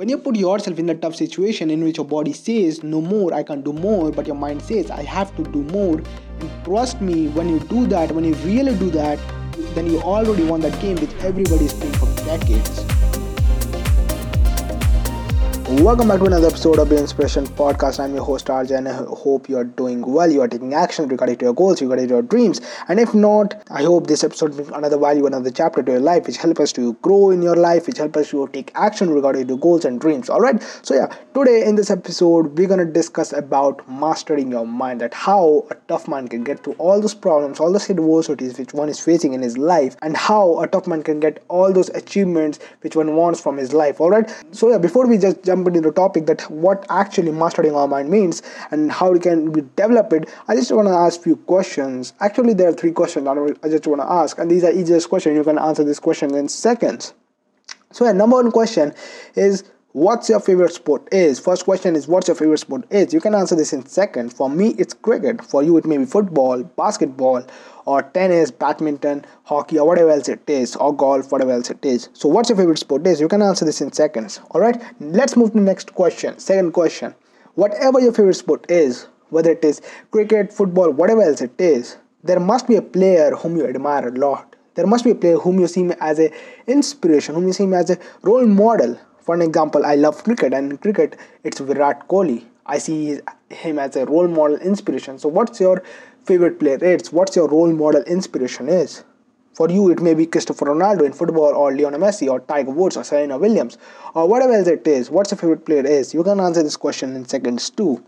When you put yourself in a tough situation in which your body says, No more, I can't do more, but your mind says, I have to do more. And trust me, when you do that, when you really do that, then you already won that game which everybody is playing for decades. Welcome back to another episode of the Inspiration Podcast. I'm your host RJ and I hope you are doing well. You are taking action regarding to your goals, regarding to your dreams. And if not, I hope this episode brings another value, another chapter to your life, which helps us to grow in your life, which helps us to take action regarding to goals and dreams. Alright. So yeah, today in this episode, we're gonna discuss about mastering your mind, that how a tough man can get through all those problems, all those adversities which one is facing in his life, and how a tough man can get all those achievements which one wants from his life. Alright. So yeah, before we just jump jump into the topic that what actually mastering our mind means and how we can develop it, I just want to ask few questions. Actually, there are three questions I just want to ask, and these are easiest questions. You can answer this question in seconds. So, yeah, number one question is what's your favorite sport? Is first question is what's your favorite sport? Is you can answer this in seconds. For me it's cricket. For you it may be football basketball or tennis badminton hockey or whatever else it is or golf whatever else it is. So what's your favorite sport? Is you can answer this in seconds. All right? Let's move to the next question second question. Whatever your favorite sport is whether it is cricket football whatever else it is there must be a player whom you admire a lot. There must be a player whom you see as a inspiration whom you see as a role model for an example, I love cricket, and in cricket, it's Virat Kohli. I see him as a role model inspiration. So, what's your favorite player? It's what's your role model inspiration is. For you, it may be Christopher Ronaldo in football, or Lionel Messi, or Tiger Woods, or Serena Williams, or whatever else it is. What's your favorite player is? You can answer this question in seconds too.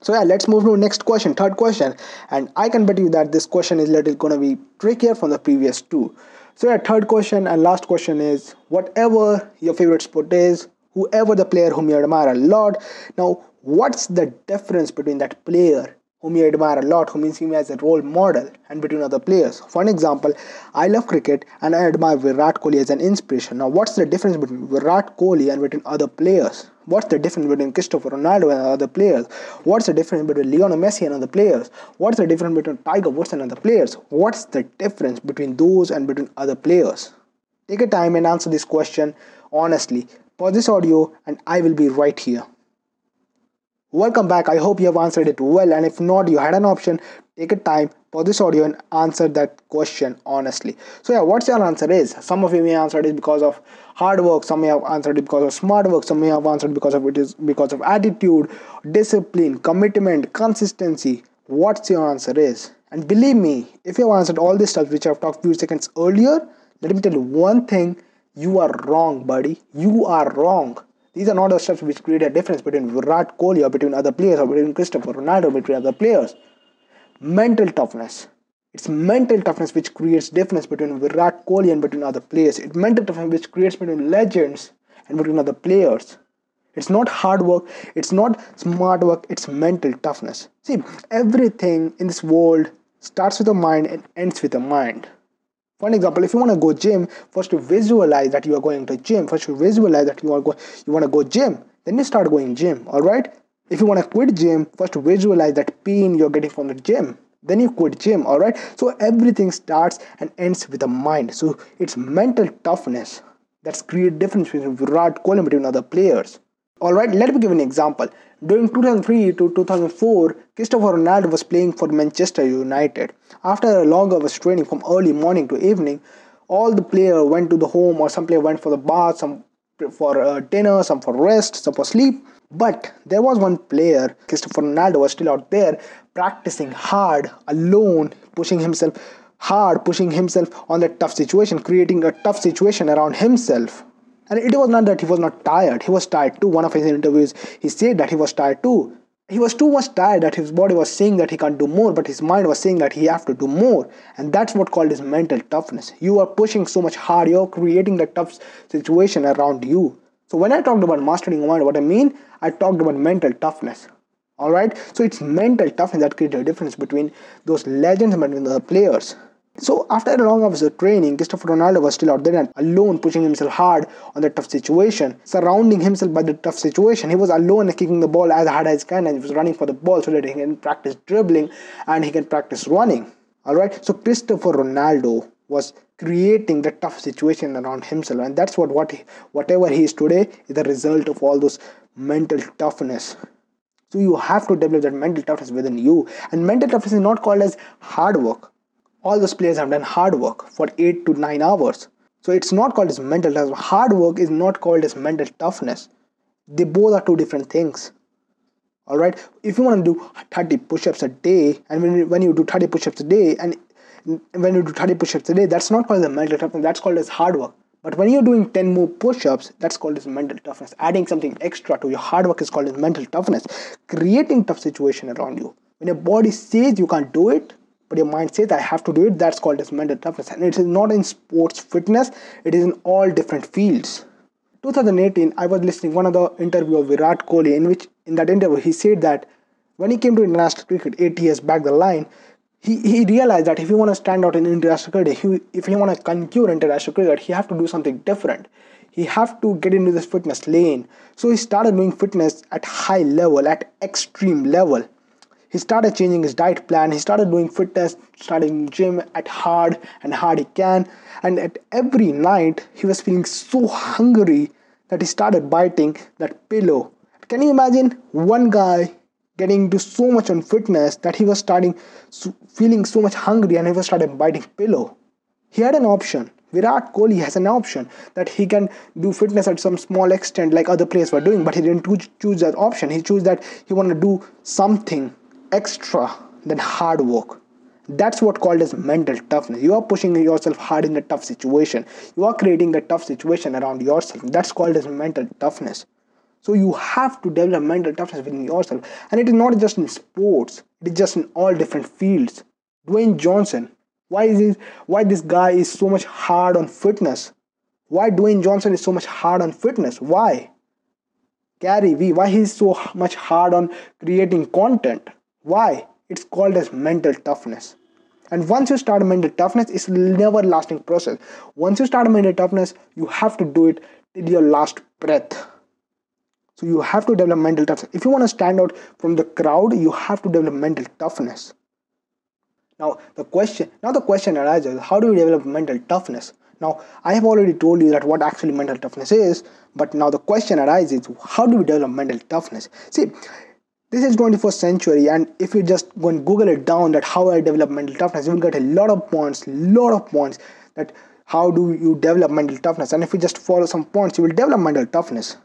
So yeah, let's move to next question, third question, and I can bet you that this question is little gonna be trickier from the previous two. So, yeah, third question and last question is whatever your favorite sport is, whoever the player whom you admire a lot, now what's the difference between that player whom you admire a lot, whom you see as a role model, and between other players. For an example, I love cricket and I admire Virat Kohli as an inspiration. Now, what's the difference between Virat Kohli and between other players? What's the difference between Christopher Ronaldo and other players? What's the difference between Lionel Messi and other players? What's the difference between Tiger Woods and other players? What's the difference between those and between other players? Take a time and answer this question honestly. Pause this audio and I will be right here. Welcome back. I hope you have answered it well. And if not, you had an option. Take a time, for this audio, and answer that question honestly. So, yeah, what's your answer is? Some of you may answer it because of hard work. Some may have answered it because of smart work. Some may have answered because of it is because of attitude, discipline, commitment, consistency. What's your answer is? And believe me, if you have answered all this stuff which I've talked few seconds earlier, let me tell you one thing: you are wrong, buddy. You are wrong these are not the steps which create a difference between Virat Kohli or between other players or between Christopher Ronaldo between other players. Mental toughness. It's mental toughness which creates difference between Virat Kohli and between other players. It's mental toughness which creates between legends and between other players. It's not hard work, it's not smart work, it's mental toughness. See, everything in this world starts with a mind and ends with a mind. For an example, if you want to go gym, first you visualize that you are going to gym. First you visualize that you are go you want to go gym. Then you start going gym. All right. If you want to quit gym, first visualize that pain you're getting from the gym. Then you quit gym. All right. So everything starts and ends with the mind. So it's mental toughness that's create difference between Virat Kohli between other players. All right. Let me give an example. During 2003 to 2004, Christopher Ronaldo was playing for Manchester United. After a long hours training from early morning to evening, all the players went to the home or some player went for the bath, some for uh, dinner, some for rest, some for sleep. But there was one player, Christopher Ronaldo, was still out there practicing hard, alone, pushing himself hard, pushing himself on that tough situation, creating a tough situation around himself. And it was not that he was not tired, he was tired too. One of his interviews, he said that he was tired too. He was too much tired that his body was saying that he can't do more, but his mind was saying that he have to do more. And that's what called his mental toughness. You are pushing so much hard, you're creating the tough situation around you. So when I talked about mastering mind, what I mean, I talked about mental toughness. Alright? So it's mental toughness that creates a difference between those legends and between the players. So after a long hours of training, Christopher Ronaldo was still out there and alone, pushing himself hard on the tough situation, surrounding himself by the tough situation. He was alone kicking the ball as hard as he can, and he was running for the ball so that he can practice dribbling and he can practice running. All right. So Christopher Ronaldo was creating the tough situation around himself and that's what what whatever he is today is the result of all those mental toughness so you have to develop that mental toughness within you and mental toughness is not called as hard work all those players have done hard work for 8 to 9 hours. So it's not called as mental toughness hard work is not called as mental toughness. They both are two different things. All right? If you want to do 30 push-ups a day and when you, when you do 30 push-ups a day and when you do 30 push-ups a day that's not called as mental toughness that's called as hard work. But when you're doing 10 more push-ups that's called as mental toughness. Adding something extra to your hard work is called as mental toughness. Creating tough situation around you. When your body says you can't do it but your mind says i have to do it that's called as mental toughness and it is not in sports fitness it is in all different fields 2018 i was listening one of the interview of virat kohli in which in that interview he said that when he came to international cricket eight years back the line he, he realized that if you want to stand out in international cricket, he, if you want to conquer international cricket, he have to do something different. He have to get into this fitness lane. So he started doing fitness at high level, at extreme level. He started changing his diet plan. He started doing fitness, starting gym at hard and hard he can. And at every night, he was feeling so hungry that he started biting that pillow. Can you imagine one guy getting into so much on fitness that he was starting feeling so much hungry and he was started biting pillow. He had an option. Virat Kohli has an option that he can do fitness at some small extent like other players were doing, but he didn't choose that option. He chose that he wanted to do something extra than hard work. That's what called as mental toughness. You are pushing yourself hard in a tough situation. You are creating a tough situation around yourself. That's called as mental toughness. So you have to develop mental toughness within yourself. And it is not just in sports, it is just in all different fields. Dwayne Johnson, why is this, why this guy is so much hard on fitness? Why Dwayne Johnson is so much hard on fitness? Why? Gary Vee, why he's so much hard on creating content? Why? It's called as mental toughness. And once you start mental toughness, it's never lasting process. Once you start mental toughness, you have to do it till your last breath. So you have to develop mental toughness. If you want to stand out from the crowd, you have to develop mental toughness. Now the question now the question arises, how do you develop mental toughness? Now I have already told you that what actually mental toughness is, but now the question arises, how do we develop mental toughness? See, this is 21st century and if you just go and google it down that how i develop mental toughness you will get a lot of points lot of points that how do you develop mental toughness? And if you just follow some points you will develop mental toughness.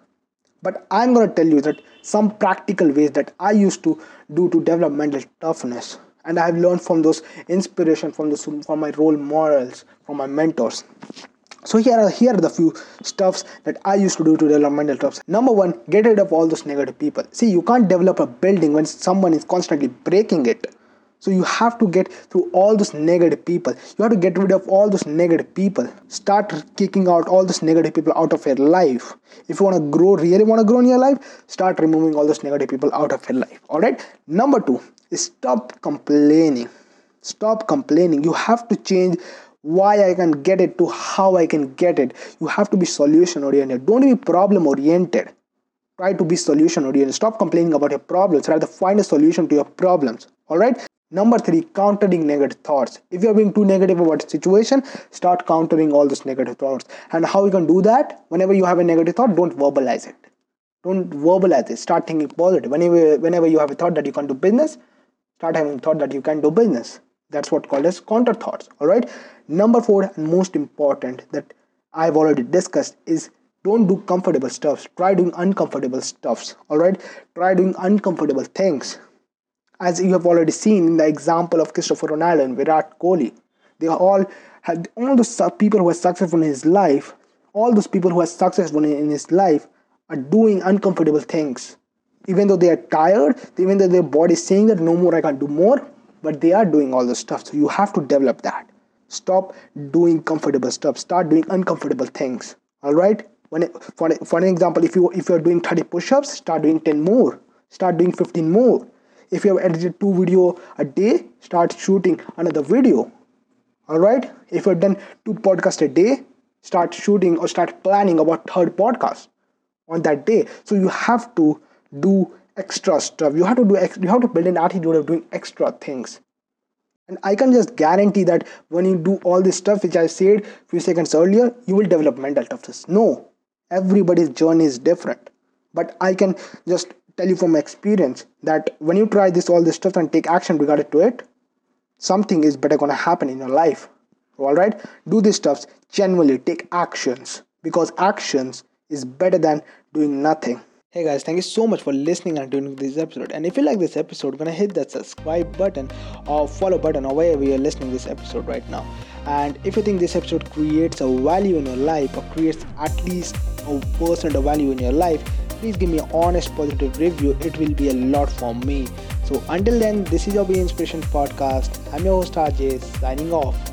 But i'm going to tell you that some practical ways that i used to do to develop mental toughness and i've learned from those inspiration from those from my role models from my mentors so here are here are the few stuffs that I used to do to develop mental toughness. Number one, get rid of all those negative people. See, you can't develop a building when someone is constantly breaking it. So you have to get through all those negative people. You have to get rid of all those negative people. Start kicking out all those negative people out of your life. If you want to grow, really want to grow in your life, start removing all those negative people out of your life. All right. Number two is stop complaining. Stop complaining. You have to change why I can get it to how I can get it. You have to be solution oriented. Don't be problem oriented. Try to be solution oriented. Stop complaining about your problems. Rather find a solution to your problems. All right. Number three, countering negative thoughts. If you're being too negative about a situation, start countering all those negative thoughts. And how you can do that? Whenever you have a negative thought, don't verbalize it. Don't verbalize it. Start thinking positive. Whenever, whenever you have a thought that you can't do business, start having thought that you can do business. That's what called as counter thoughts. All right. Number four and most important that I've already discussed is don't do comfortable stuffs. Try doing uncomfortable stuffs. All right. Try doing uncomfortable things as you have already seen in the example of Christopher Ronaldo and Virat Kohli. They all had all those people who are successful in his life, all those people who are successful in his life are doing uncomfortable things. Even though they are tired, even though their body is saying that no more, I can't do more, but they are doing all this stuff. So you have to develop that. Stop doing comfortable stuff. Start doing uncomfortable things. All right. When it, for for an example, if you if you are doing 30 push-ups, start doing 10 more. Start doing 15 more if you have edited two video a day start shooting another video all right if you've done two podcasts a day start shooting or start planning about third podcast on that day so you have to do extra stuff. You have to do you have to build an attitude of doing extra things. And i can just guarantee that when you do all this stuff which i said few seconds earlier you will develop mental toughness. No. Everybody's journey is different. But i can just tell you from experience that when you try this all this stuff and take action regarding to it something is better gonna happen in your life. All right do these stuffs genuinely take actions. Because actions is better than doing nothing Hey guys, thank you so much for listening and tuning to this episode. And if you like this episode, gonna hit that subscribe button or follow button or wherever you're listening this episode right now. And if you think this episode creates a value in your life or creates at least a percent of value in your life, please give me an honest positive review. It will be a lot for me. So until then, this is your Be Inspiration podcast. I'm your host RJ signing off.